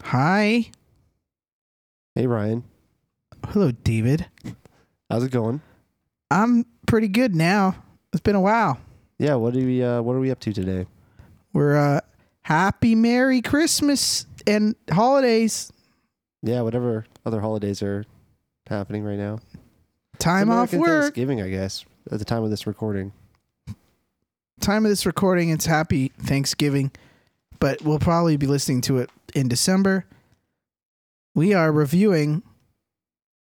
Hi. Hey Ryan, Hello, David. how's it going? I'm pretty good now. It's been a while. Yeah, what are we uh, what are we up to today? We're uh happy Merry Christmas and holidays. Yeah, whatever other holidays are happening right now. Time off work. Thanksgiving, I guess, at the time of this recording. Time of this recording, it's happy Thanksgiving, but we'll probably be listening to it in December. We are reviewing,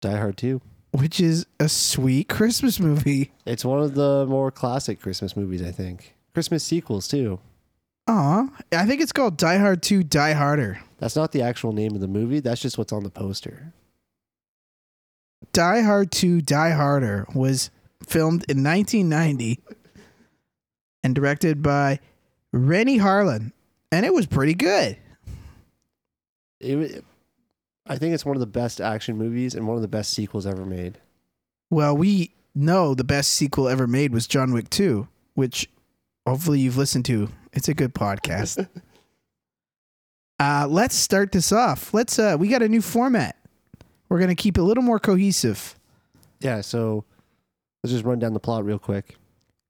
Die Hard 2. which is a sweet Christmas movie. It's one of the more classic Christmas movies, I think. Christmas sequels too. Aw, I think it's called Die Hard 2 Die Harder. That's not the actual name of the movie. That's just what's on the poster. Die Hard 2 Die Harder was filmed in 1990 and directed by Renny Harlin, and it was pretty good. It, I think it's one of the best action movies and one of the best sequels ever made. Well, we know the best sequel ever made was John Wick 2, which hopefully you've listened to. It's a good podcast. uh, let's start this off. Let's uh we got a new format. We're going to keep it a little more cohesive. Yeah, so let's just run down the plot real quick.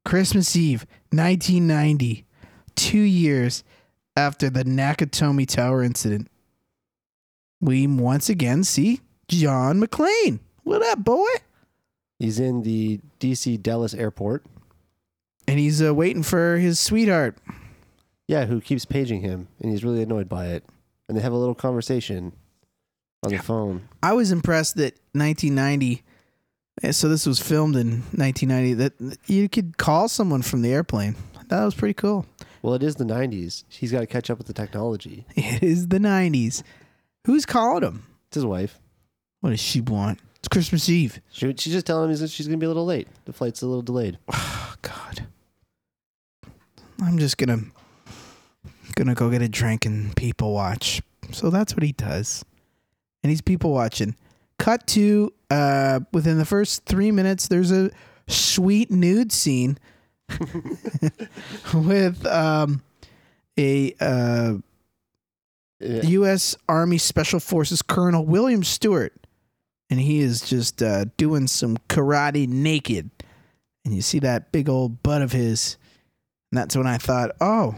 Christmas Eve, 1990, 2 years after the Nakatomi Tower incident. We once again see John McClane. What up, boy? He's in the DC Dulles airport. And he's uh, waiting for his sweetheart. Yeah, who keeps paging him, and he's really annoyed by it. And they have a little conversation on the phone. I was impressed that 1990. eh, So this was filmed in 1990. That you could call someone from the airplane. That was pretty cool. Well, it is the '90s. He's got to catch up with the technology. It is the 90s. Who's calling him? It's his wife. What does she want? It's Christmas Eve. She, she's just telling him that she's going to be a little late. The flight's a little delayed. Oh God. I'm just gonna gonna go get a drink and people watch. So that's what he does. And he's people watching. Cut to uh within the first three minutes, there's a sweet nude scene with um a uh Yeah. U.S. Army Special Forces Colonel William Stuart, and he is just uh, doing some karate naked, and you see that big old butt of his, and that's when I thought, oh,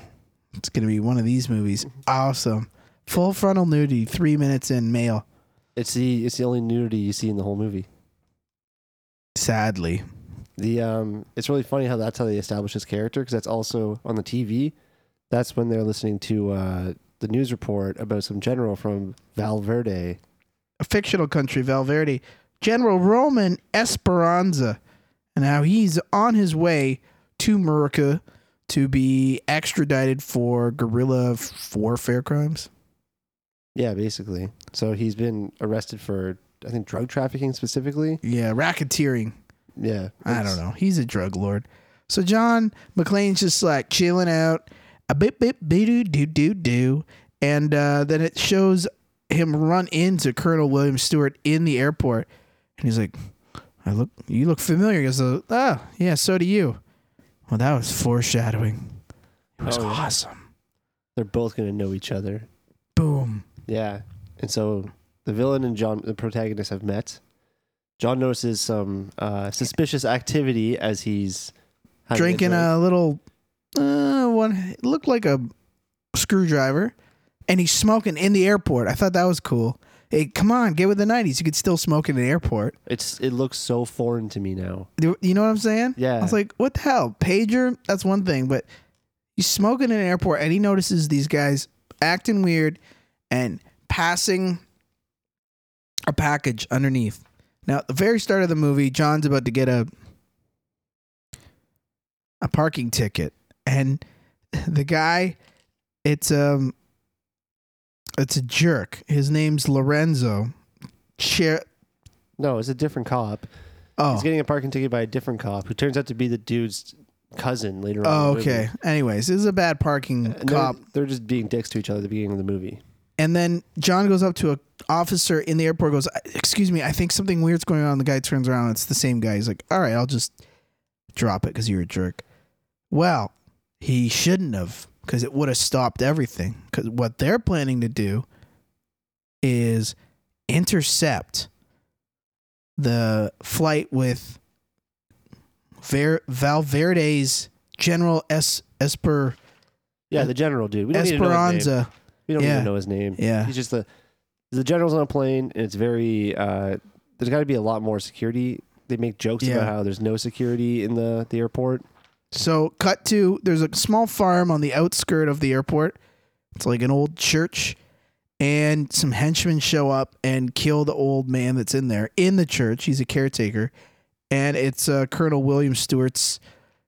it's gonna be one of these movies. Awesome, full frontal nudity, three minutes in, male. It's the it's the only nudity you see in the whole movie. Sadly, The um, it's really funny how that's how they establish his character because that's also on the TV. That's when they're listening to uh, the news report about some general from Valverde. a fictional country, Valverde, General Ramon Esperanza, and how he's on his way to Murica to be extradited for guerrilla warfare crimes. Yeah, basically. So he's been arrested for I think drug trafficking specifically. Yeah, racketeering. Yeah, I don't know. He's a drug lord. So John McClane's just like chilling out, a bit bit doo doo doo doo, and uh, then it shows him run into Colonel William Stuart in the airport, and he's like, "I look, you look familiar." He goes, "Ah, yeah, so do you." Well, that was foreshadowing. It was Oh, yeah. awesome. They're both gonna know each other. Boom. Yeah. And so the villain and John, the protagonist, have met. John notices some uh, suspicious activity as he's having Drinking drink. a little, uh, one it looked like a screwdriver, and he's smoking in the airport. I thought that was cool. Hey, come on, get with the '90s. You could still smoke in an airport. It's it looks so foreign to me now. You know what I'm saying? Yeah. I was like, what the hell? Pager? That's one thing, but he's smoking in an airport and he notices these guys acting weird and passing a package underneath. Now, at the very start of the movie, John's about to get a a parking ticket and the guy it's um it's a jerk. His name's Lorenzo. Chair No, it's a different cop. Oh. He's getting a parking ticket by a different cop who turns out to be the dude's cousin later on. Oh, in the movie. okay. Anyways, this is a bad parking And they're, cop. they're just being dicks to each other at the beginning of the movie. And then John goes up to a officer in the airport. Goes, "Excuse me, I think something weird's going on." The guy turns around. It's the same guy. He's like, "All right, I'll just drop it because you're a jerk." Well, he shouldn't have because it would have stopped everything. Because what they're planning to do is intercept the flight with Ver- Valverde's General Es- Esper Yeah, the general dude. We don't even know. Esperanza. We don't Yeah. even know his name. Yeah. He's just the the general's on a plane, and it's very. Uh, there's got to be a lot more security. They make jokes Yeah. about how there's no security in the the airport. So, cut to there's a small farm on the outskirt of the airport. It's like an old church, and some henchmen show up and kill the old man that's in there in the church. He's a caretaker, and it's uh, Colonel William Stuart's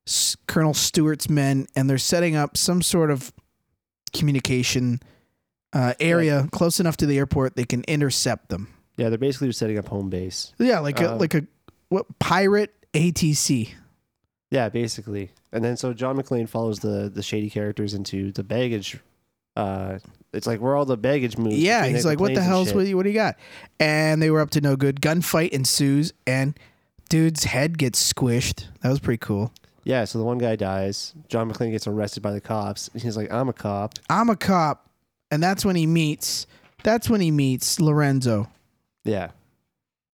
S- Colonel Stuart's men, and they're setting up some sort of communication uh, area close enough to the airport they can intercept them. Yeah, they're basically just setting up home base. Yeah, like a Uh, like a what pirate ATC. Yeah, basically. And then so John McClane follows the the shady characters into the baggage. Uh, it's like where all the baggage moves. Yeah, he's like, "What the hell's with? You, what do you got?" And they were up to no good. Gunfight ensues, and dude's head gets squished. That was pretty cool. Yeah, so the one guy dies. John McClane gets arrested by the cops. And he's like, "I'm a cop." I'm a cop, and that's when he meets. That's when he meets Lorenzo, Yeah,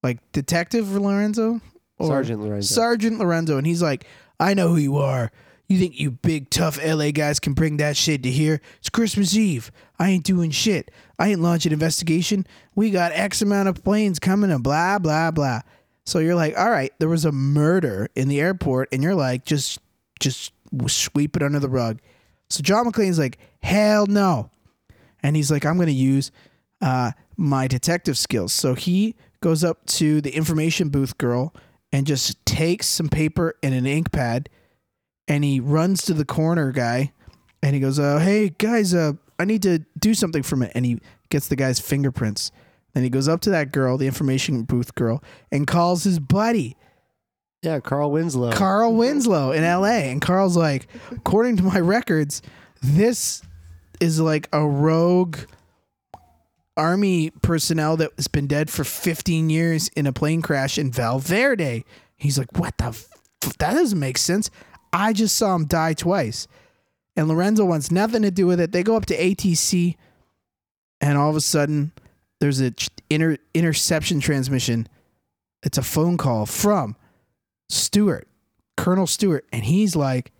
like Detective Lorenzo, or Sergeant Lorenzo. Sergeant Lorenzo, and he's like, "I know who you are. You think you big tough LA guys can bring that shit to here? It's Christmas Eve. I ain't doing shit. I ain't launching investigation. We got X amount of planes coming and blah blah blah." So you're like, "All right, there was a murder in the airport," and you're like, "Just, just sweep it under the rug." So John McClane's like, "Hell no," and he's like, "I'm gonna use uh, my detective skills." So he goes up to the information booth girl and just takes some paper and an ink pad and he runs to the corner guy and he goes, uh, hey guys, uh, I need to do something from it. And he gets the guy's fingerprints. Then he goes up to that girl, the information booth girl, and calls his buddy, yeah, Carl Winslow. Carl Winslow in LA. And Carl's like, according to my records, this is like a rogue army personnel that has been dead for 15 years in a plane crash in Valverde. He's like, what the? F- that doesn't make sense. I just saw him die twice. And Lorenzo wants nothing to do with it. They go up to ATC, and all of a sudden, there's a inter- interception transmission. It's a phone call from Stuart, Colonel Stuart, and he's like,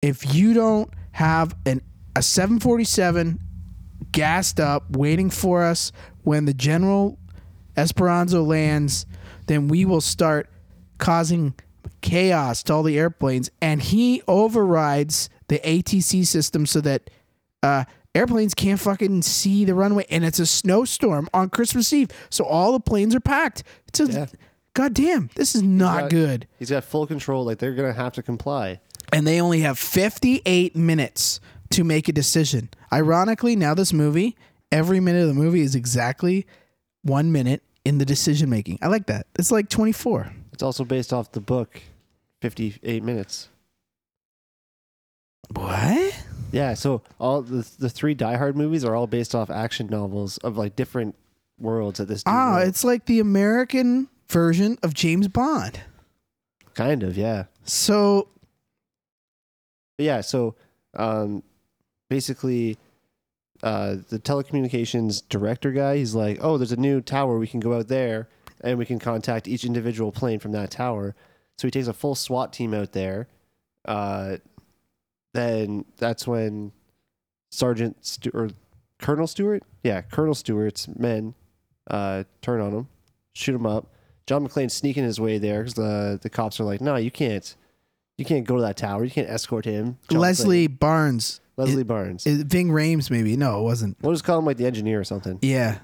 if you don't have an a 747 gassed up waiting for us when the General Esperanza lands, then we will start causing chaos to all the airplanes. And he overrides the ATC system so that uh, airplanes can't fucking see the runway. And it's a snowstorm on Christmas Eve, so all the planes are packed. It's a Yeah. goddamn. This is not got- good. He's got full control. Like they're gonna have to comply. and they only have 58 minutes to make a decision. Ironically, now this movie, every minute of the movie is exactly one minute in the decision making. I like that. It's like 24. It's also based off the book, Fifty Eight Minutes. What? Yeah, so all the the three Die Hard movies are all based off action novels of like different worlds at this. dude Ah, it's like the American version of James Bond. kind of yeah. So, yeah, so um, basically, uh, the telecommunications director guy, he's like, "Oh, there's a new tower. We can go out there, and we can contact each individual plane from that tower." So he takes a full SWAT team out there. Uh, then that's when Sergeant Stu- or Colonel Stuart, yeah, Colonel Stuart's men uh, turn on him, shoot him up. John McClane's sneaking his way there because the the cops are like, "No, you can't." You can't go to that tower. You can't escort him. John Leslie Barnes. Leslie Barnes. Is Ving Rhames, maybe. No, it wasn't. we'll just call him like the engineer or something. Yeah.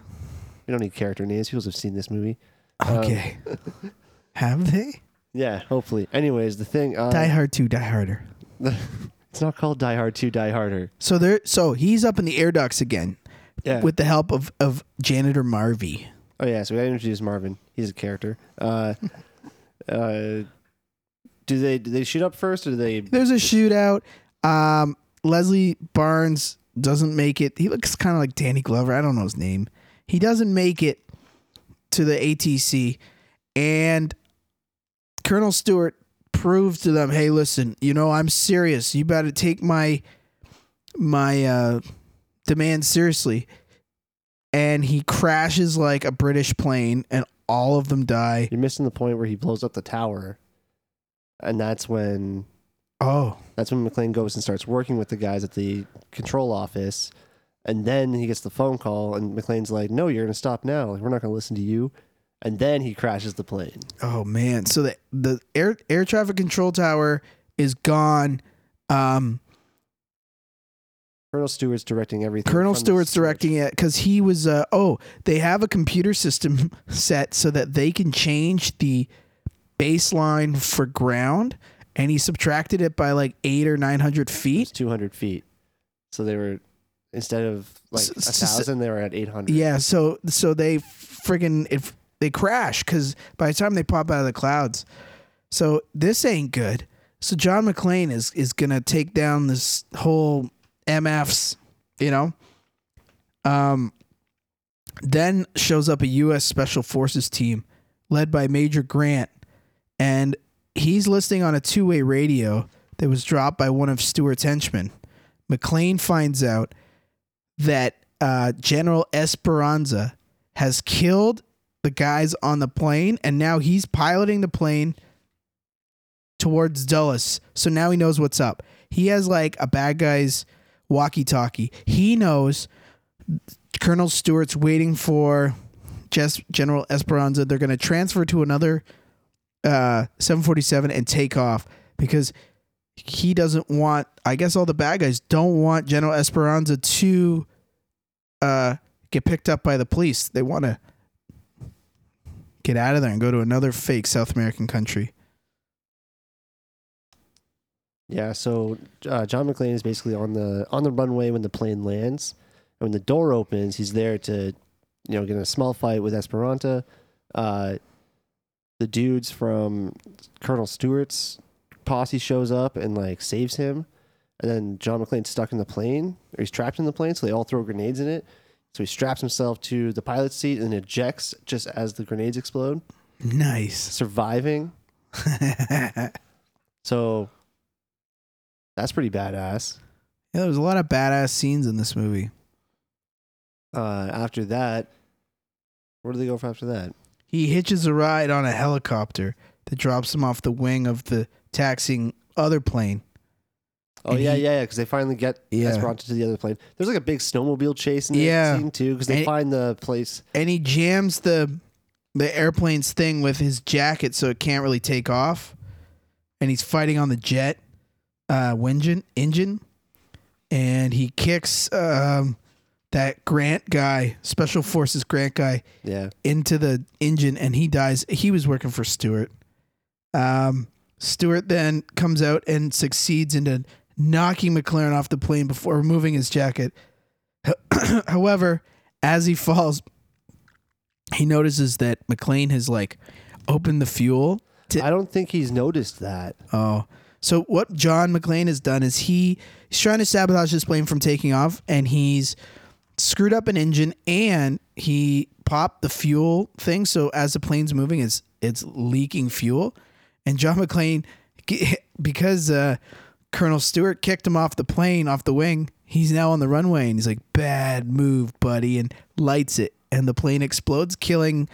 We don't need character names. People have seen this movie. Um, Okay. Have they? Yeah, hopefully. Anyways, the thing. Uh, Die Hard 2, Die Harder. it's not called Die Hard 2 Die Harder. So there so he's up in the air ducts again Yeah. with the help of, of janitor Marvy. oh yeah. So we got to introduce Marvin. He's a character. Uh, uh, do they do they shoot up first or do they? There's a shootout. Um, Leslie Barnes doesn't make it. He looks kind of like Danny Glover. I don't know his name. He doesn't make it to the ATC, and Colonel Stuart proves to them, "Hey, listen, you know I'm serious. You better take my my uh, demand seriously." and he crashes like a British plane, and all of them die. You're missing the point where he blows up the tower, and that's when Oh, that's when McClane goes and starts working with the guys at the control office, and then he gets the phone call, and McClane's like, "No, you're gonna stop now. We're not gonna listen to you." And then he crashes the plane. oh man! So the the air air traffic control tower is gone. Um, Colonel Stuart's directing everything. Colonel Stuart's directing it because he was. Uh, oh, they have a computer system set so that they can change the baseline for ground, and he subtracted it by like eight or nine hundred feet. 200 feet. So they were instead of like S- a s- s- thousand, they were at 800. Yeah, so so they friggin' if they crash because by the time they pop out of the clouds, so this ain't good. So John McClane is is gonna take down this whole MFs, you know. Um, then shows up a U.S. Special Forces team led by Major Grant, and he's listening on a two way radio that was dropped by one of Stuart's henchmen. McClane finds out that uh, General Esperanza has killed the guys on the plane, and now he's piloting the plane towards Dulles. So now he knows what's up. He has like a bad guy's walkie-talkie. He knows Colonel Stuart's waiting for General Esperanza. They're going to transfer to another uh, 747 and take off because he doesn't want. I guess all the bad guys don't want General Esperanza to uh, get picked up by the police. They want to get out of there and go to another fake South American country. Yeah, so uh, John McClane is basically on the on the runway when the plane lands, and when the door opens, he's there to, you know, get in a small fight with Esperanza. Uh, the dudes from Colonel Stuart's posse shows up and like saves him, and then John McClane's stuck in the plane, or he's trapped in the plane, so they all throw grenades in it. So he straps himself to the pilot's seat and ejects just as the grenades explode, Nice. surviving. So that's pretty badass. Yeah, there was a lot of badass scenes in this movie. uh, after that, where do they go for after that? He hitches a ride on a helicopter that drops him off the wing of the taxiing other plane. Oh And yeah, he- yeah, yeah. Because they finally get Yeah. Esperanza to the other plane. There's like a big snowmobile chase in the Yeah. scene too, because they And- find the place. and he jams the the airplane's thing with his jacket so it can't really take off and he's fighting on the jet uh engine engine and he kicks um that grant guy special forces grant guy Yeah, into the engine and he dies he was working for stuart um stuart then comes out and succeeds into knocking mclaren off the plane before removing his jacket however as he falls he notices that mcclane has like opened the fuel to, I don't think he's noticed that. Oh. So what John McClane has done is he he's trying to sabotage this plane from taking off and he's screwed up an engine and he popped the fuel thing so as the plane's moving it's it's leaking fuel and John McClane because uh, Colonel Stuart kicked him off the plane off the wing he's now on the runway and he's like bad move buddy and lights it and the plane explodes killing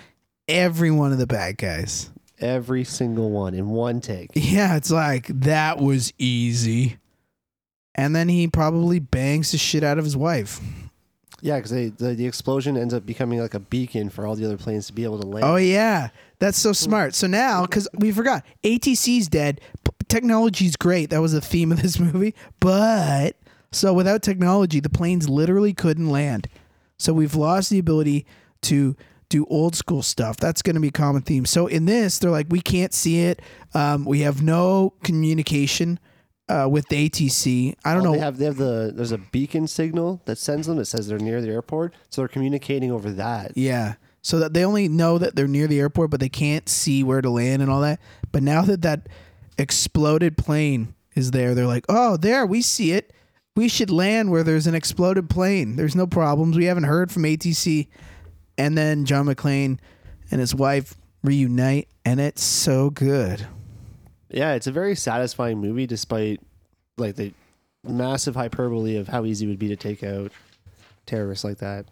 every one of the bad guys. Every single one in one take. Yeah, it's like that was easy. And then he probably bangs the shit out of his wife. Yeah, because the the explosion ends up becoming like a beacon for all the other planes to be able to land. Oh yeah, that's so smart. So now, because we forgot, ATC's dead. P- technology's great. That was the theme of this movie. But so without technology, the planes literally couldn't land. So we've lost the ability to do old school stuff. That's going to be a common theme. So in this, they're like, we can't see it. Um, we have no communication uh, with the ATC. I don't Oh, know. They have they have the there's a beacon signal that sends them. It says they're near the airport, so they're communicating over that. Yeah. So that they only know that they're near the airport, but they can't see where to land and all that. But now that that exploded plane is there, they're like, oh, there, we see it. We should land where there's an exploded plane. There's no problems. We haven't heard from ATC. And then John McClane and his wife reunite, and it's so good. Yeah, it's a very satisfying movie, despite like the massive hyperbole of how easy it would be to take out terrorists like that.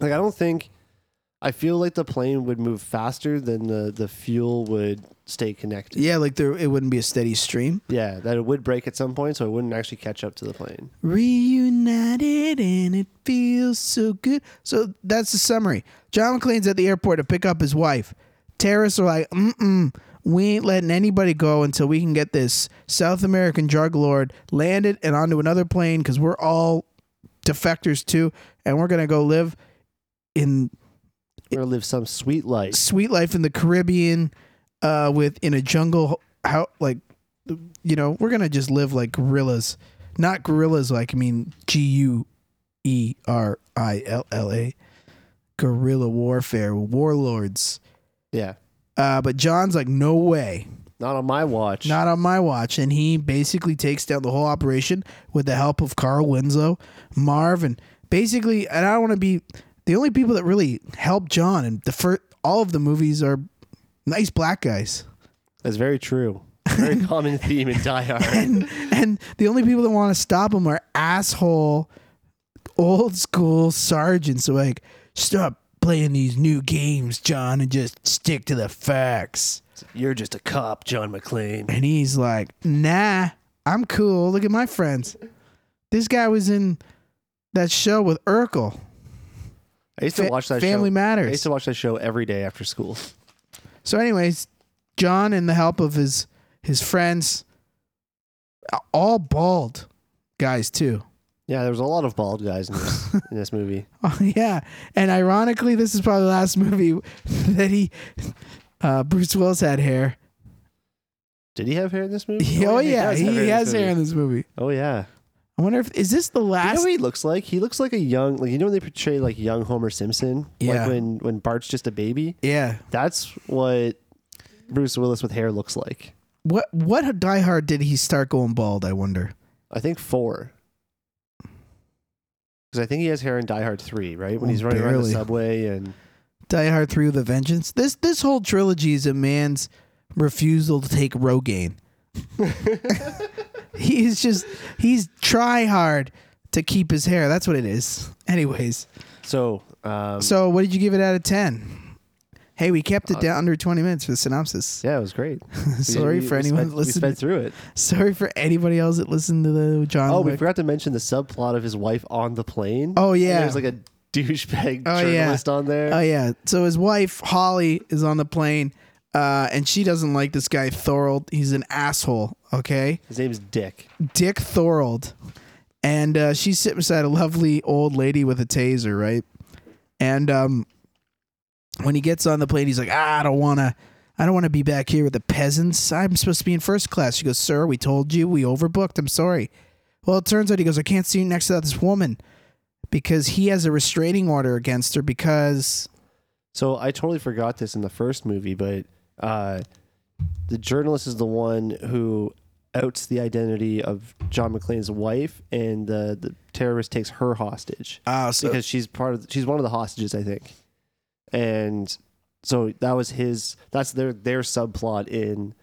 Like I don't think I feel like the plane would move faster than the the fuel would stay connected. Yeah, like there it wouldn't be a steady stream. Yeah, that it would break at some point, so it wouldn't actually catch up to the plane. Reunited and it feels so good. So that's the summary. John McClane's at the airport to pick up his wife. Terrorists are like, mm mm, we ain't letting anybody go until we can get this South American drug lord landed and onto another plane because we're all defectors too, and we're gonna go live in We're gonna live some sweet life. sweet life in the Caribbean, uh, with in a jungle. How like, you know, we're gonna just live like gorillas, not gorillas. Like I mean, G U E R I L L A, guerrilla warfare, warlords. Yeah, Uh, but John's like, no way, not on my watch. not on my watch, and he basically takes down the whole operation with the help of Carl Winslow, Marv, and basically, and I don't want to be the only people that really help John. And the first, all of the movies are nice black guys. That's very true. Very common theme in Die Hard. and and the only people that want to stop him are asshole old school sergeants are like stop playing these new games john and just stick to the facts You're just a cop, John McClane. and he's like nah i'm cool look at my friends this guy was in that show with urkel I used to Fa- watch that family show. I used to watch that show every day after school. So, anyways, John, and the help of his his friends, all bald guys too. Yeah, there was a lot of bald guys in this in this movie. Oh yeah, and ironically, this is probably the last movie that he, uh, Bruce Willis had hair. Did he have hair in this movie? Oh yeah, does he, have in has hair in this movie. Oh yeah. I wonder if is this the last? You know what he looks like? He looks like a young, like you know when they portray like young Homer Simpson, Yeah. like when when Bart's just a baby. yeah. That's what Bruce Willis with hair looks like. What what Die Hard did he start going bald? I wonder. I think four. Because I think he has hair in Die Hard three, right? When Oh, he's running around the barely. subway and Die Hard Three with a Vengeance. This this whole trilogy is a man's refusal to take Rogaine. he's just he's try hard to keep his hair. That's what it is. Anyways, so um, so what did you give it out of ten? Hey, we kept it down under twenty minutes for the synopsis. yeah, it was great. sorry We- for we anyone sped- that We listened. sped through it. sorry for anybody else that listened to the John. Oh, we Wick. forgot to mention the subplot of his wife on the plane. Oh yeah. there's like a douchebag Oh, yeah. journalist on there. Oh yeah. So his wife Holly is on the plane, uh, and she doesn't like this guy Thorold. He's an asshole. Okay, His name's Dick. Dick Thorold, and uh, she's sitting beside a lovely old lady with a taser, right? And um, when he gets on the plane, he's like, ah, I don't wanna. I don't want to be back here with the peasants. I'm supposed to be in first class. She goes, Sir, we told you we overbooked. I'm sorry. Well, it turns out he goes, I can't see you next to this woman because he has a restraining order against her because So I totally forgot this in the first movie, but uh, the journalist is the one who outs the identity of John McClane's wife, and the the terrorist takes her hostage uh, so because she's part of she's one of the hostages, I think. And so that was his. That's their their subplot in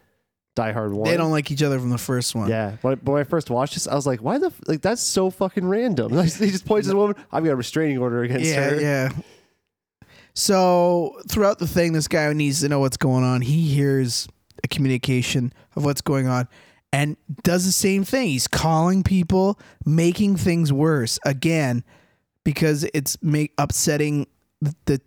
Die Hard One. they don't like each other from the first one. Yeah, but, but when I first watched this, I was like, "Why the f- like that's so fucking random?" Like, he just points at the woman. I've got a restraining order against yeah, her. yeah. So throughout the thing, this guy needs to know what's going on. He hears a communication of what's going on and does the same thing. He's calling people, making things worse again because it's make upsetting the, the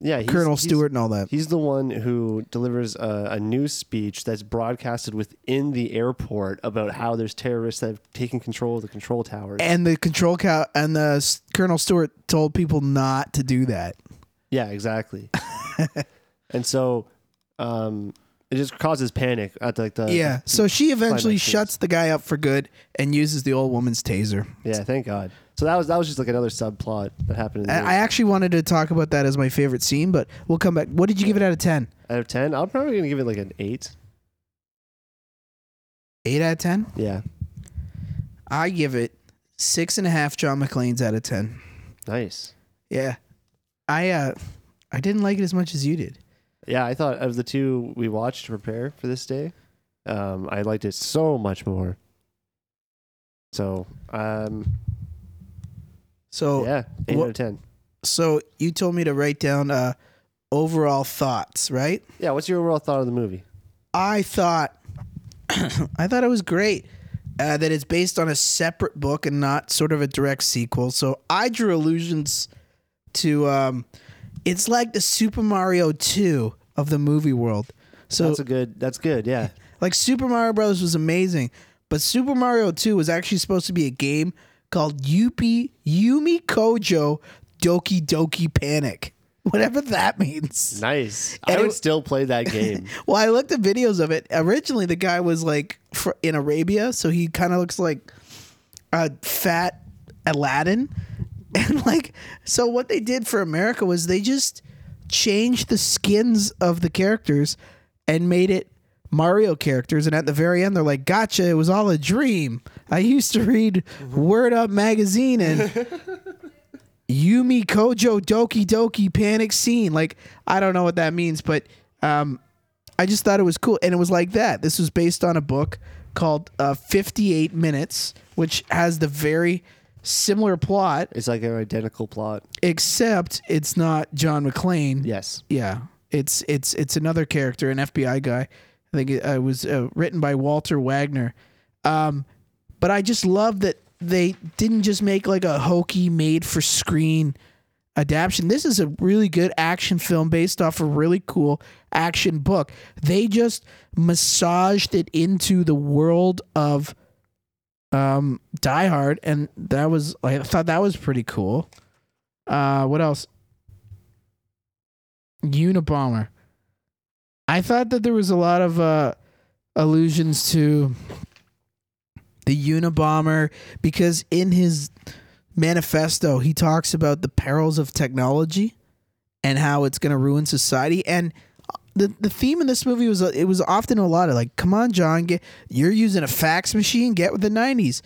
yeah. he's- Colonel Stuart and all that. He's the one who delivers a, a news speech that's broadcasted within the airport about how there's terrorists that have taken control of the control towers. And the control cow and the s- Colonel Stuart told people not to do that. yeah, exactly. and so, um, it just causes panic at like the yeah. So she eventually shuts the guy up for good and uses the old woman's taser. yeah. Thank God. So that was that was just like another subplot that happened. In I the I actually wanted to talk about that as my favorite scene, but we'll come back. What did you give it out of 10? out of ten, I'm probably gonna give it like an eight. 8 out of 10? Yeah, I give it six and a half John McClane's out of 10. nice. Yeah. I, uh, I didn't like it as much as you did. Yeah, I thought of the two we watched to prepare for this day, um, I liked it so much more. So, um, So, yeah, eight what- out of ten. So you told me to write down uh, overall thoughts, right? Yeah, what's your overall thought of the movie? I thought I thought it was great uh, that it's based on a separate book and not sort of a direct sequel. So I drew allusions to um, it's like the Super Mario 2 of the movie world. So That's a good. That's good. Yeah. like Super Mario Bros was amazing, but Super Mario 2 was actually supposed to be a game called Yuppie Yume Kojo Doki Doki Panic. Whatever that means. Nice. And I would it- still play that game. Well, I looked at videos of it. Originally, the guy was like fr- in Arabia, so he kind of looks like a fat Aladdin. And like, so what they did for America was they just changed the skins of the characters and made it Mario characters. And at the very end, they're like, "Gotcha! It was all a dream." I used to read Word Up magazine and Yume Kojo Doki Doki Panic Scene. Like, I don't know what that means, but um, I just thought it was cool. And it was like that. This was based on a book called uh, 58 Minutes, which has the very similar plot, It's like an identical plot. except it's not John McClane. Yes. Yeah, it's it's it's another character, an FBI guy. I think it uh, was uh, written by Walter Wager. Um, but I just love that they didn't just make like a hokey made for screen adaptation. This is a really good action film based off a really cool action book. They just massaged it into the world of um Die Hard and that was like I thought that was pretty cool. Uh what else? Unabomber. I thought that there was a lot of uh allusions to the Unabomber because in his manifesto he talks about the perils of technology and how it's going to ruin society. And the the theme in this movie was uh, it was often a lot of like come on John get you're using a fax machine get with the 90s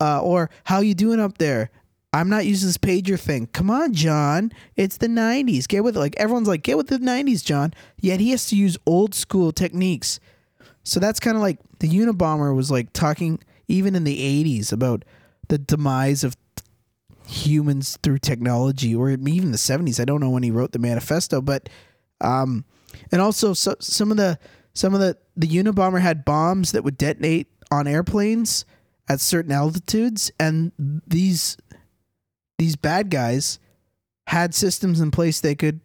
uh, or how you doing up there I'm not using this pager thing. Come on John. It's the 90s get with it like everyone's like get with the 90s John. Yet he has to use old school techniques. So that's kind of like the Unabomber was like talking even in the 80s about the demise of humans through technology or even the 70s. I don't know when he wrote the manifesto, but um and also so, some of the some of the the Unabomber had bombs that would detonate on airplanes at certain altitudes and these these bad guys had systems in place they could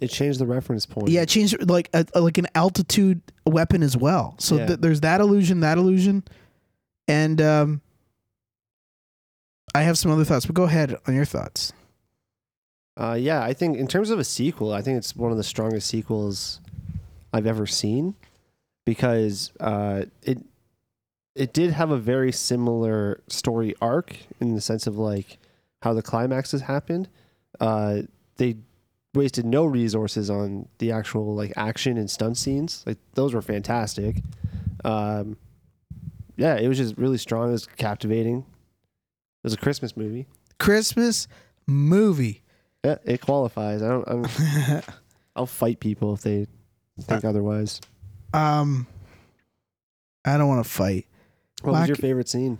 It changed the reference point. yeah, it like a, like an altitude weapon as well. So Yeah. th- there's that illusion, that illusion, and um, I have some other thoughts. But go ahead on your thoughts. Uh, yeah, I think in terms of a sequel, I think it's one of the strongest sequels I've ever seen because uh, it it did have a very similar story arc in the sense of like how the climaxes happened. Uh, they wasted no resources on the actual like action and stunt scenes. Like those were fantastic. Um, yeah, it was just really strong. It was captivating. It was a Christmas movie. Christmas movie. Yeah, it qualifies. I don't. I don't I'll fight people if they think otherwise. um, I don't want to fight. What was your favorite scene?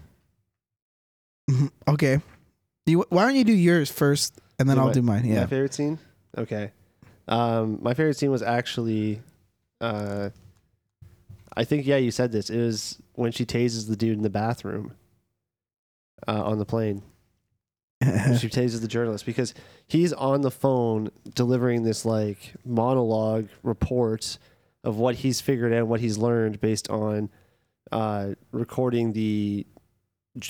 Okay, you, why don't you do yours first, and then Do I'll my- do mine. Yeah. My favorite scene? Okay. Um, my favorite scene was actually, uh, I think yeah, you said this. It was when she tases the dude in the bathroom uh, on the plane. She tases the journalist because he's on the phone delivering this like monologue report of what he's figured out, what he's learned based on uh, recording the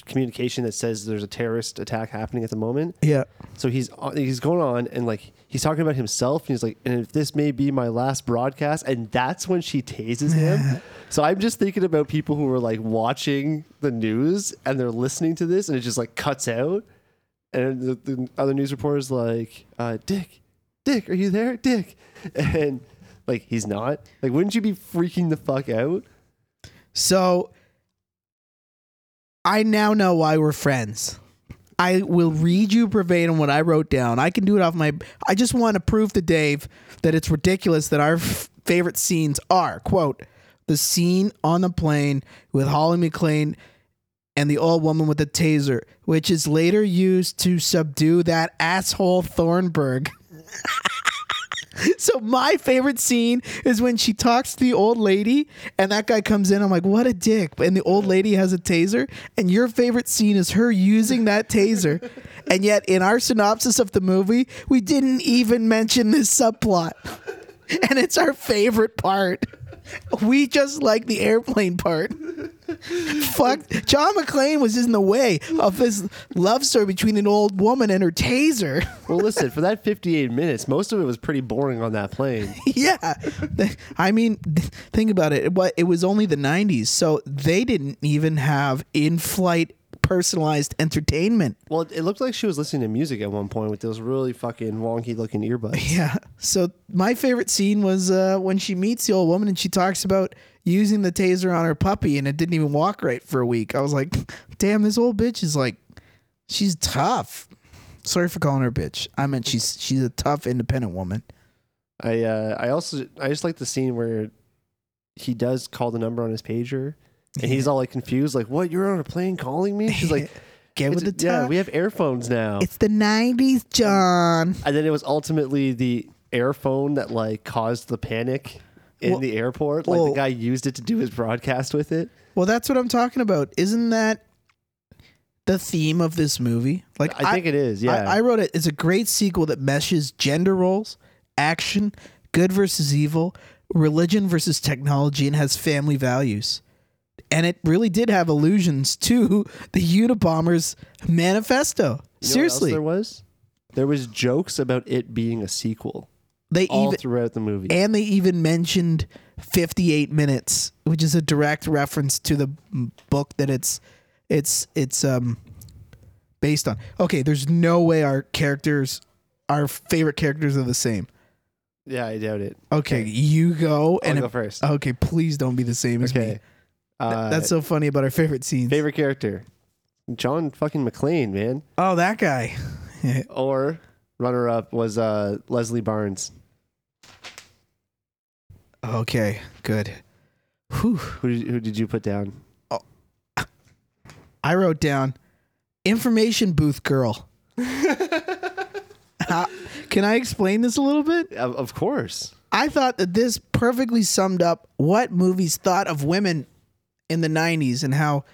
communication that says there's a terrorist attack happening at the moment. yeah. So he's on, he's going on and like he's talking about himself and he's like, and if this may be my last broadcast, and that's when she tases him. so I'm just thinking about people who are like watching the news and they're listening to this and it just like cuts out, and the, the other news reporters like, uh, Dick, Dick, are you there, Dick? And like he's not. Like, wouldn't you be freaking the fuck out? So I now know why we're friends. I will read you verbatim what I wrote down. I can do it off my. I just want to prove to Dave that it's ridiculous that our f- favorite scenes are quote the scene on the plane with Holly McClane and the old woman with the taser, which is later used to subdue that asshole Thornburg. so my favorite scene is when she talks to the old lady and that guy comes in. I'm like, what a dick. And the old lady has a taser. And your favorite scene is her using that taser. and yet in our synopsis of the movie, we didn't even mention this subplot. And it's our favorite part. We just like the airplane part. Fuck. John McClane was in the way of this love story between an old woman and her taser. Well, listen, for that 58 minutes, most of it was pretty boring on that plane. yeah. I mean, think about it. What it was only the 90s, so they didn't even have in-flight personalized entertainment. Well, it looked like she was listening to music at one point with those really fucking wonky looking earbuds. Yeah. So my favorite scene was uh, when she meets the old woman and she talks about using the taser on her puppy and it didn't even walk right for a week. I was like, damn, this old bitch is like, she's tough. Sorry for calling her a bitch. I meant she's she's a tough, independent woman. I uh, I also I just like the scene where he does call the number on his pager and he's all like confused, like, "What? You're on a plane calling me?" She's like, Get with the "It's- "Yeah, we have airphones now." It's the '90s, John. And then it was ultimately the airphone that like caused the panic in Well- the airport. Like well- the guy used it to do his broadcast with it. Well, that's what I'm talking about. Isn't that the theme of this movie? Like, I, think it is. Yeah. I, I wrote it. It's a great sequel that meshes gender roles, action, good versus evil, religion versus technology, and has family values. And it really did have allusions to the Unabomber's manifesto. You know what else Seriously, there was there was jokes about it being a sequel they all even throughout the movie. and they even mentioned 58 minutes, which is a direct reference to the book that it's it's it's um based on. Okay, there's no way our characters our favorite characters are the same. yeah, I doubt it. Okay, you go I'll and go first. okay, please don't be the same as me. Uh, That's so funny about our favorite scenes. favorite character, John fucking McClane, man. Oh, that guy. Or runner up was uh, Leslie Barnes. okay, good. Whew. Who did, who did you put down? I wrote down information booth girl. How- can I explain this a little bit? Of, of course. I thought that this perfectly summed up what movies thought of women in the 90s and how,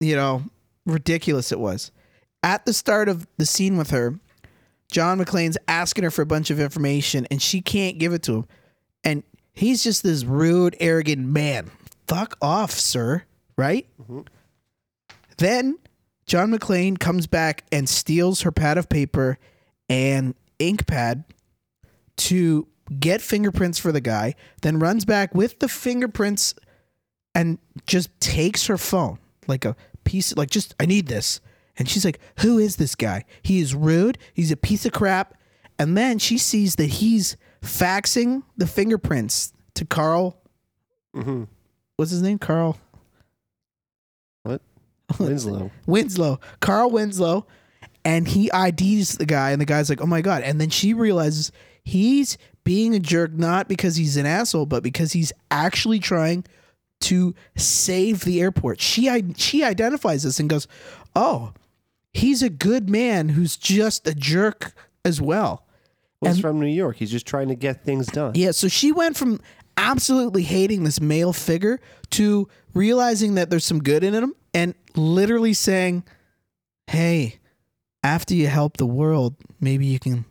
you know, ridiculous it was. At the start of the scene with her, John McClane's asking her for a bunch of information and she can't give it to him. And he's just this rude, arrogant man. Fuck off, sir. Right? Mm-hmm. Then John McClane comes back and steals her pad of paper and ink pad to get fingerprints for the guy, then runs back with the fingerprints and just takes her phone like a piece like just I need this. And she's like, "Who is this guy? He is rude. He's a piece of crap." And then she sees that he's faxing the fingerprints to Carl. Mm-hmm. What's his name? Carl What? Winslow. Winslow, Carl Winslow, and he IDs the guy, and the guy's like, "Oh my god!" And then she realizes he's being a jerk not because he's an asshole, but because he's actually trying to save the airport. She she identifies this and goes, "Oh, he's a good man who's just a jerk as well." Well, he's from New York. He's just trying to get things done. Yeah, so she went from absolutely hating this male figure to realizing that there's some good in him and literally saying, "Hey, after you help the world, maybe you can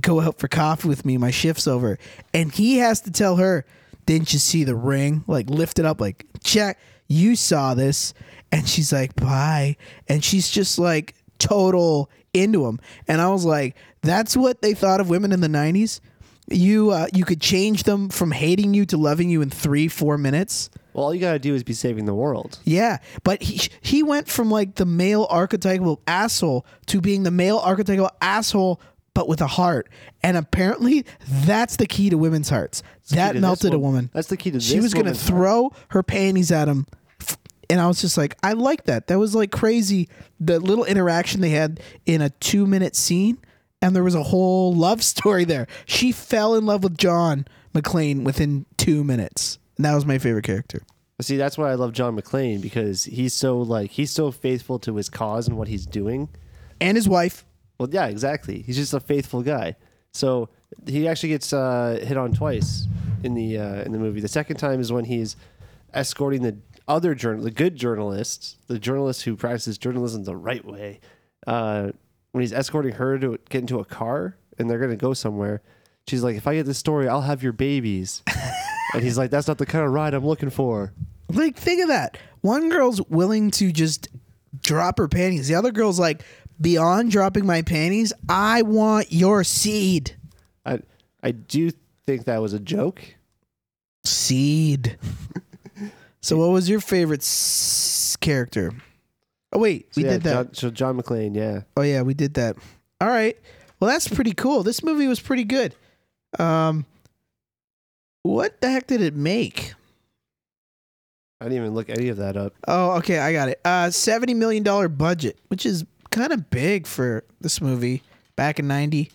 go out for coffee with me. My shift's over." And he has to tell her, "Didn't you see the ring? Like lift it up like, check, you saw this." And she's like, "Bye." And she's just like total into him. And I was like, that's what they thought of women in the 90s you uh, you could change them from hating you to loving you in three four minutes. Well, all you gotta do is be saving the world. Yeah, but he he went from like the male archetypal asshole to being the male archetypal asshole, but with a heart. And apparently, that's the key to women's hearts. key That melted a woman. That's the key to this. She was gonna woman's heart. throw her panties at him, and I was just like, I like that. That was like crazy. The little interaction they had in a two minute scene, and there was a whole love story there. She fell in love with John McClane within two minutes, and that was my favorite character. See, that's why I love John McClane because he's so like he's so faithful to his cause and what he's doing. And his wife. Well, yeah, exactly. He's just a faithful guy. So he actually gets uh, hit on twice in the uh, in the movie. The second time is when he's escorting the other journal, the good journalists, the journalist who practices journalism the right way. Uh, when he's escorting her to get into a car and they're gonna go somewhere, she's like, "If I get this story, I'll have your babies." and he's like, "That's not the kind of ride I'm looking for." Like, think of that. One girl's willing to just drop her panties. The other girl's like, beyond dropping my panties, I want your seed. I I do think that was a joke. Seed. so, what was your favorite s- character? Oh wait, we So, yeah, did that. John, so John McClane, yeah. Oh yeah, we did that. All right. Well, that's pretty cool. This movie was pretty good. Um, what the heck did it make? I didn't even look any of that up. Oh, okay, I got it. Uh, seventy million dollar budget, which is kind of big for this movie back in ninety,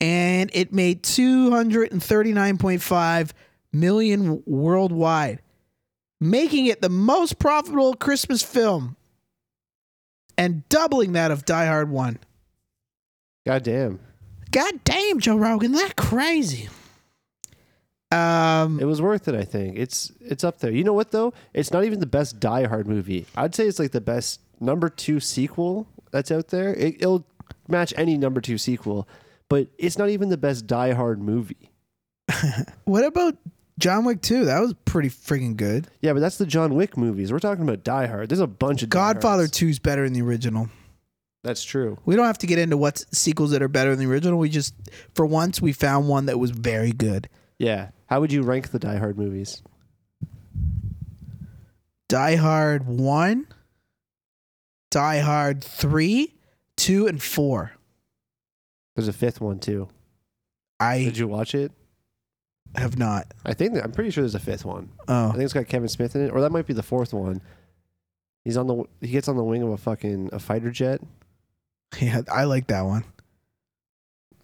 and it made two hundred and thirty nine point five million worldwide, making it the most profitable Christmas film, and doubling that of Die Hard One. God damn. God damn, Joe Rogan, that crazy. Um, It was worth it, I think. It's it's up there. You know what though? It's not even the best Die Hard movie. I'd say it's like the best number two sequel that's out there. It, it'll match any number two sequel, but it's not even the best Die Hard movie. what about John Wick 2? That was pretty freaking good. Yeah, but that's the John Wick movies. We're talking about Die Hard. There's a bunch of Godfather Hards. 2 is better than the original. That's true. We don't have to get into what sequels that are better than the original. We just, for once, we found one that was very good. Yeah. How would you rank the Die Hard movies? Die Hard 1, Die Hard 3, 2, and 4. There's a fifth one too. I Did you watch it? I have not. I think I'm pretty sure there's a fifth one. Oh. I Oh, think it's got Kevin Smith in it, or that might be the fourth one. He's on the he gets on the wing of a fucking a fighter jet. yeah, I like that one.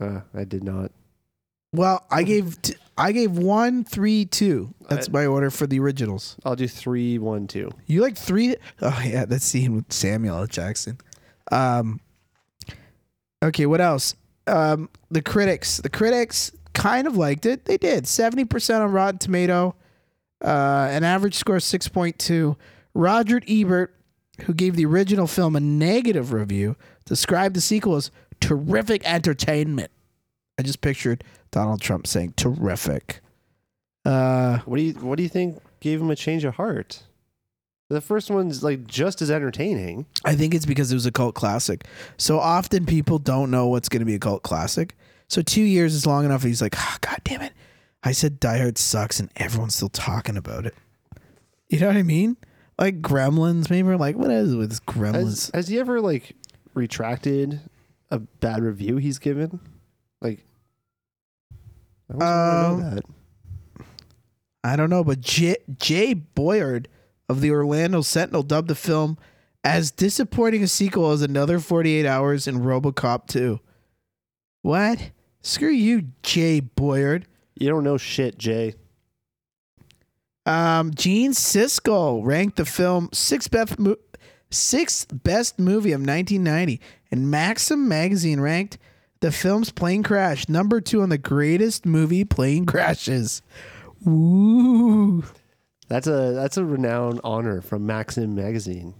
Uh, I did not. Well, I gave t- I gave one, three, two. That's my order for the originals. I'll do three, one, two. You like three? Oh yeah, that scene with Samuel L. Jackson. Um. Okay, what else? Um, the critics. The critics kind of liked it. They did. Seventy percent on Rotten Tomato. Uh, an average score six point two. Roger Ebert, who gave the original film a negative review, described the sequel as terrific entertainment. I just pictured Donald Trump saying terrific. Uh, What do you What do you think gave him a change of heart? The first one's like just as entertaining. I think it's because it was a cult classic. So often people don't know what's going to be a cult classic. So two years is long enough. He's like, oh, God damn it. I said Die Hard sucks and everyone's still talking about it. You know what I mean? Like Gremlins, maybe. We're like, what is it with this Has, Gremlins? has he ever like retracted a bad review he's given? Like, I wanna Um, know that. I don't know, but J- Jay Boyard of the Orlando Sentinel dubbed the film as disappointing a sequel as another 48 Hours in Robocop 2. What? Screw you, Jay Boyard. You don't know shit, Jay. Um, Gene Siskel ranked the film sixth best, mo- sixth best movie of 1990, and Maxim magazine ranked the film's plane crash number two on the greatest movie plane crashes. Ooh, That's a that's a renowned honor from Maxim magazine.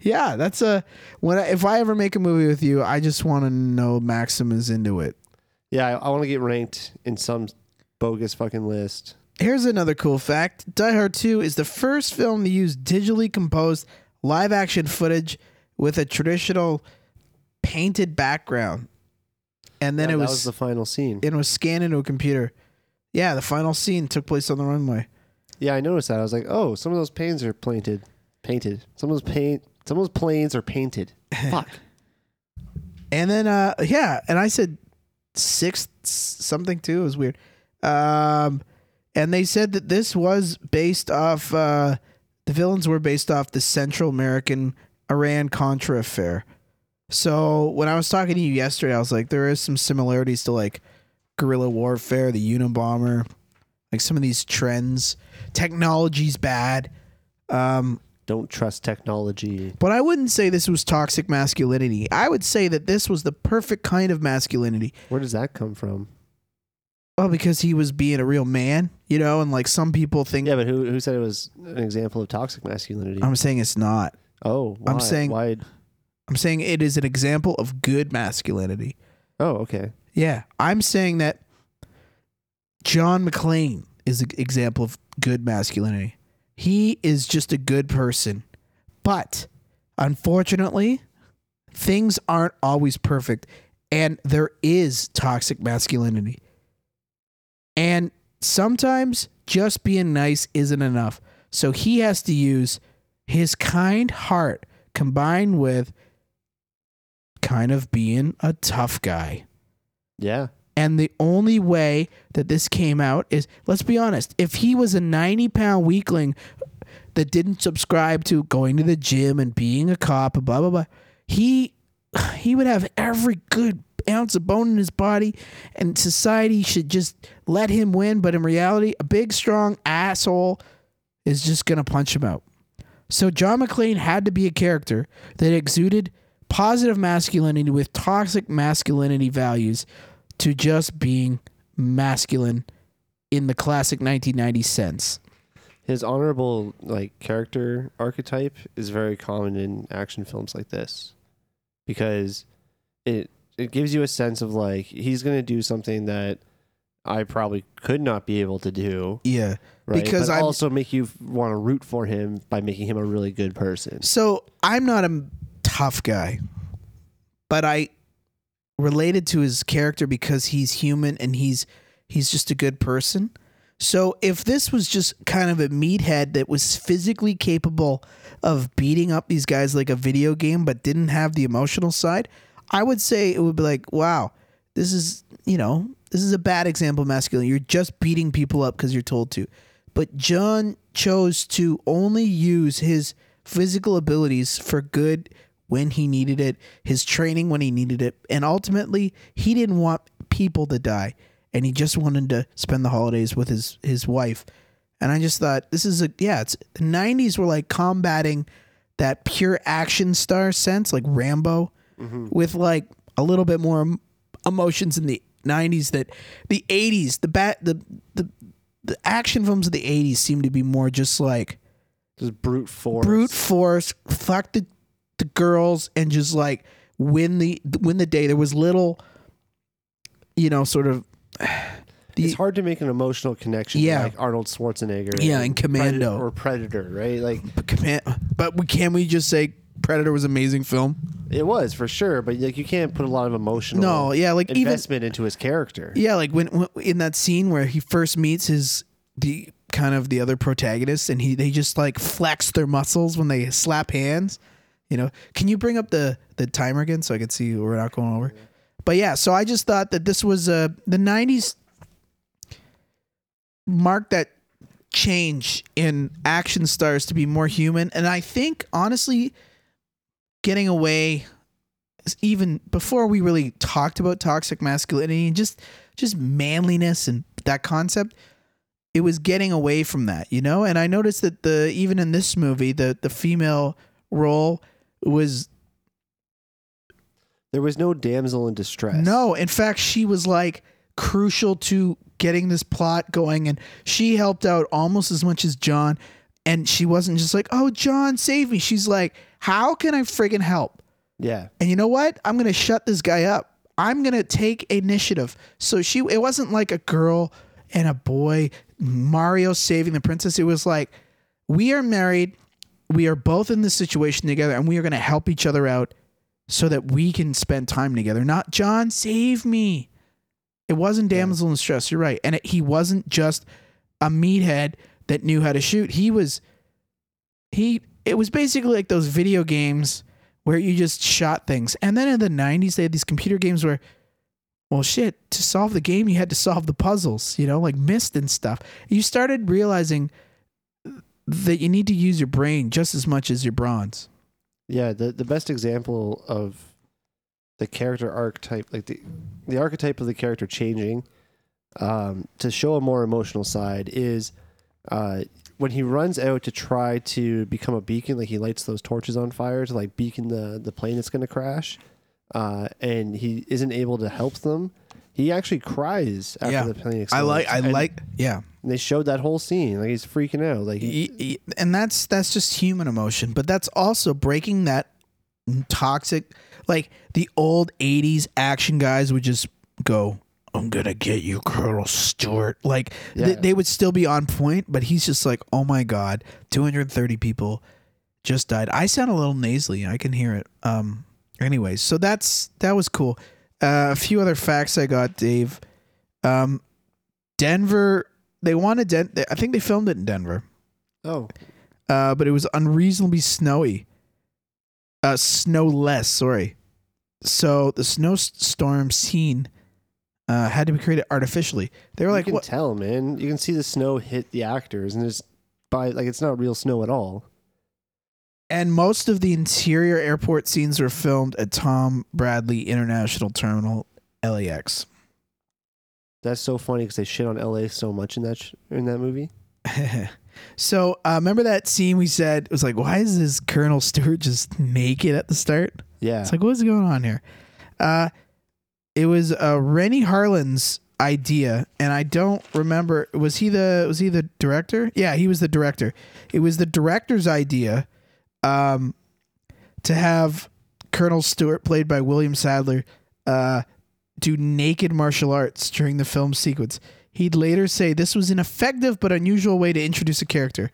yeah, that's a when I, if I ever make a movie with you, I just want to know Maxim is into it. Yeah, I, I want to get ranked in some bogus fucking list. Here's another cool fact Die Hard 2 is the first film to use digitally composed live action footage with a traditional painted background. And then Yeah, it that was, was the final scene. it was scanned into a computer. Yeah, the final scene took place on the runway. Yeah, I noticed that. I was like, oh, some of those panes are painted. Painted. Some of those paint. Some of those planes are painted. Fuck. And then uh yeah, and I said sixth something too. It was weird. Um and they said that this was based off uh the villains were based off the Central American Iran Contra affair. So when I was talking to you yesterday, I was like, there is some similarities to like guerrilla warfare, the Unabomber, like some of these trends. Technology's bad. Um, Don't trust technology. but I wouldn't say this was toxic masculinity. I would say that this was the perfect kind of masculinity. Where does that come from? Well, because he was being a real man, you know, and like some people think Yeah, but who who said it was an example of toxic masculinity? I'm saying it's not. oh, why? I'm saying- why? I'm saying it is an example of good masculinity. Oh, okay. Yeah, I'm saying that John McClane is an example of good masculinity. He is just a good person. But unfortunately, things aren't always perfect and there is toxic masculinity. And sometimes just being nice isn't enough. So he has to use his kind heart combined with kind of being a tough guy. Yeah. And the only way that this came out is let's be honest, if he was a 90 pound weakling that didn't subscribe to going to the gym and being a cop, blah, blah, blah, he he would have every good ounce of bone in his body and society should just let him win. But in reality, a big, strong asshole is just going to punch him out. So John McClane had to be a character that exuded positive masculinity with toxic masculinity values to just being masculine in the classic 1990s sense. His honorable like character archetype is very common in action films like this because it it gives you a sense of like he's going to do something that I probably could not be able to do, Yeah. right? Because I'm- also make you want to root for him by making him a really good person. So I'm not a tough guy, but I related to his character because he's human and he's he's just a good person. So if this was just kind of a meathead that was physically capable of beating up these guys like a video game but didn't have the emotional side, I would say it would be like, wow, this is, you know, this is a bad example of masculinity. You're just beating people up because you're told to. But John chose to only use his physical abilities for good when he needed it, his training when he needed it, and ultimately he didn't want people to die and he just wanted to spend the holidays with his his wife. And I just thought this is a yeah, it's the 90s were like combating that pure action star sense like Rambo Mm-hmm. with like a little bit more emotions in the 90s that the 80s the bat the the the action films of the 80s seem to be more just like Just brute force. brute force, fuck the the girls, and just like win the win the day. There was little, you know, sort of. The, it's hard to make an emotional connection Yeah. to like Arnold Schwarzenegger. Yeah, and and Commando. Predator- or Predator, right? Like but, command, but we can we just say Predator was an amazing film? it was for sure, but like you can't put a lot of emotional No, yeah, like even investment into his character. yeah, like when, when in that scene where he first meets his the kind of the other protagonists, and he they just like flex their muscles when they slap hands. You know, can you bring up the the timer again so I can see we're not going over? But yeah, so I just thought that this was uh the '90s marked that change in action stars to be more human, and I think honestly, getting away even before we really talked about toxic masculinity and just just manliness and that concept it was getting away from that you know? And i noticed that the even in this movie the the female role was There was no damsel in distress. no. In fact she was like crucial to getting this plot going and she helped out almost as much as john. And she wasn't just like oh john save me. She's like how can i friggin help Yeah. And you know what? I'm gonna shut this guy up. I'm gonna take initiative. So she it wasn't like a girl and a boy, Mario saving the princess. It was like, we are married, we are both in this situation together, and we are gonna help each other out so that we can spend time together. Not John, save me. It wasn't damsel in distress. You're right. And it, he wasn't just a meathead that knew how to shoot. He was he it was basically like those video games where you just shot things. And then in the 90s, they had these computer games where, well, shit, to solve the game, you had to solve the puzzles, you know, like Myst and stuff. You started realizing that you need to use your brain just as much as your bronze. Yeah, the the best example of the character archetype, like the the archetype of the character changing, um, to show a more emotional side is uh, when he runs out to try to become a beacon, like he lights those torches on fire to like beacon the the plane that's going to crash, uh, and he isn't able to help them. He actually cries after Yeah. the plane explodes. I like. I And like. Yeah. They showed that whole scene, like he's freaking out, like he, and that's that's just human emotion but that's also breaking that toxic like the old 80s action guys would just go i'm gonna get you colonel stuart. Like th- they would still be on point but he's just like oh my god 230 people just died. I sound a little nasally. I can hear it. Um anyways so that's that was cool. Uh, a few other facts i got dave. Um denver they wanted Den- i think they filmed it in denver. Oh. Uh, but it was unreasonably snowy. Uh, snowless, sorry. So the snowstorm scene uh, had to be created artificially. They were like, you can "What?" tell, man. You can see the snow hit the actors, and it's by like it's not real snow at all. And most of the interior airport scenes were filmed at Tom Bradley International Terminal, LAX. That's so funny because they shit on LA so much in that sh- in that movie. so uh, remember that scene we said it was like, why is this Colonel Stuart just naked at the start? Yeah, It's like, what's going on here? Uh, it was uh, Renny Harlin's idea, and I don't remember. Was he the was he the director? Yeah, he was the director. It was the director's idea, um, to have Colonel Stuart, played by William Sadler, uh, do naked martial arts during the film sequence. He'd later say this was an effective but unusual way to introduce a character.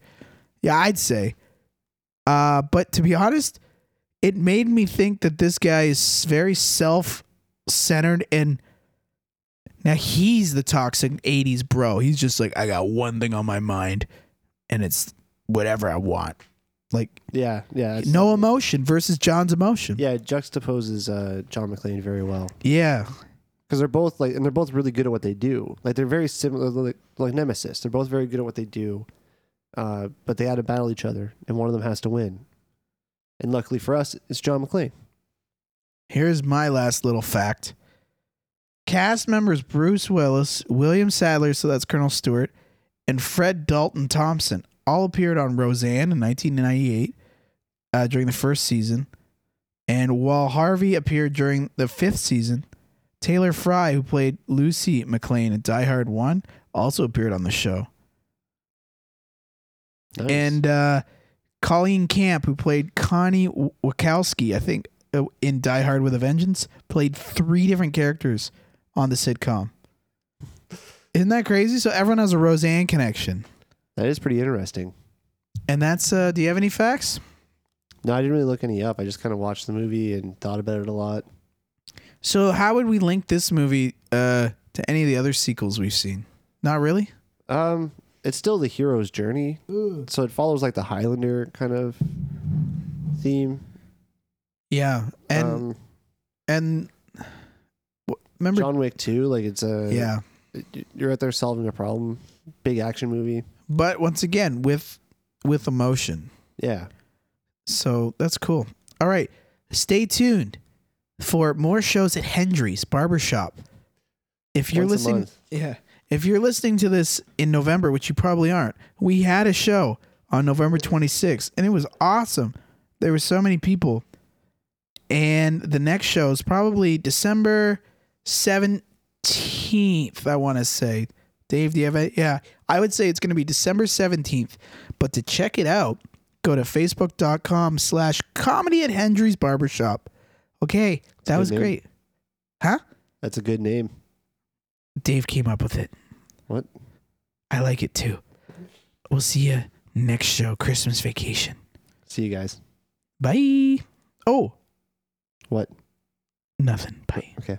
Yeah, I'd say. Uh, but to be honest, it made me think that this guy is very self-centered and now he's the toxic 80s bro. He's just like I got one thing on my mind and it's whatever I want. Like yeah, yeah. no emotion versus John's emotion. Yeah, it juxtaposes uh, John McClane very well Yeah. because they're both like, and they're both really good at what they do. Like they're very similar, like, like Nemesis. They're both very good at what they do, uh, but they had to battle each other, and one of them has to win. And luckily for us, it's John McClane. Here's my last little fact. Cast members Bruce Willis, William Sadler, so that's Colonel Stuart, and Fred Dalton Thompson all appeared on Roseanne in 1998 uh, during the first season. And while Harvey appeared during the fifth season, Taylor Fry, who played Lucy McClane in Die Hard 1, also appeared on the show. Nice. And uh, Colleen Camp, who played Connie Wachowski, I think, in Die Hard with a Vengeance, played three different characters on the sitcom. Isn't that crazy? So everyone has a Roseanne connection. that is pretty interesting. And that's, uh, do you have any facts? No, I didn't really look any up. I just kind of watched the movie and thought about it a lot. So how would we link this movie uh, to any of the other sequels we've seen? Not really? Um, it's still the hero's journey, so it follows like the Highlander kind of theme. Yeah. And, um, and remember, John Wick too, like it's a yeah. You're out there solving a problem. Big action movie. But once again, with with emotion. Yeah, So that's cool. All right. Stay tuned for more shows at Hendry's Barbershop. If you're Once listening, yeah. If you're listening to this in November, which you probably aren't, we had a show on November 26th and it was awesome. There were so many people. And the next show is probably December 17th, I want to say. Dave, do you have it? Yeah. I would say it's going to be December 17th. But to check it out, go to facebook.com slash comedy at Hendry's Barbershop. Okay. That good was name. great. Huh? that's a good name. Dave came up with it. What? I like it too. We'll see you next show, Christmas vacation. See you guys. Bye. Oh, What? nothing. Bye. Okay.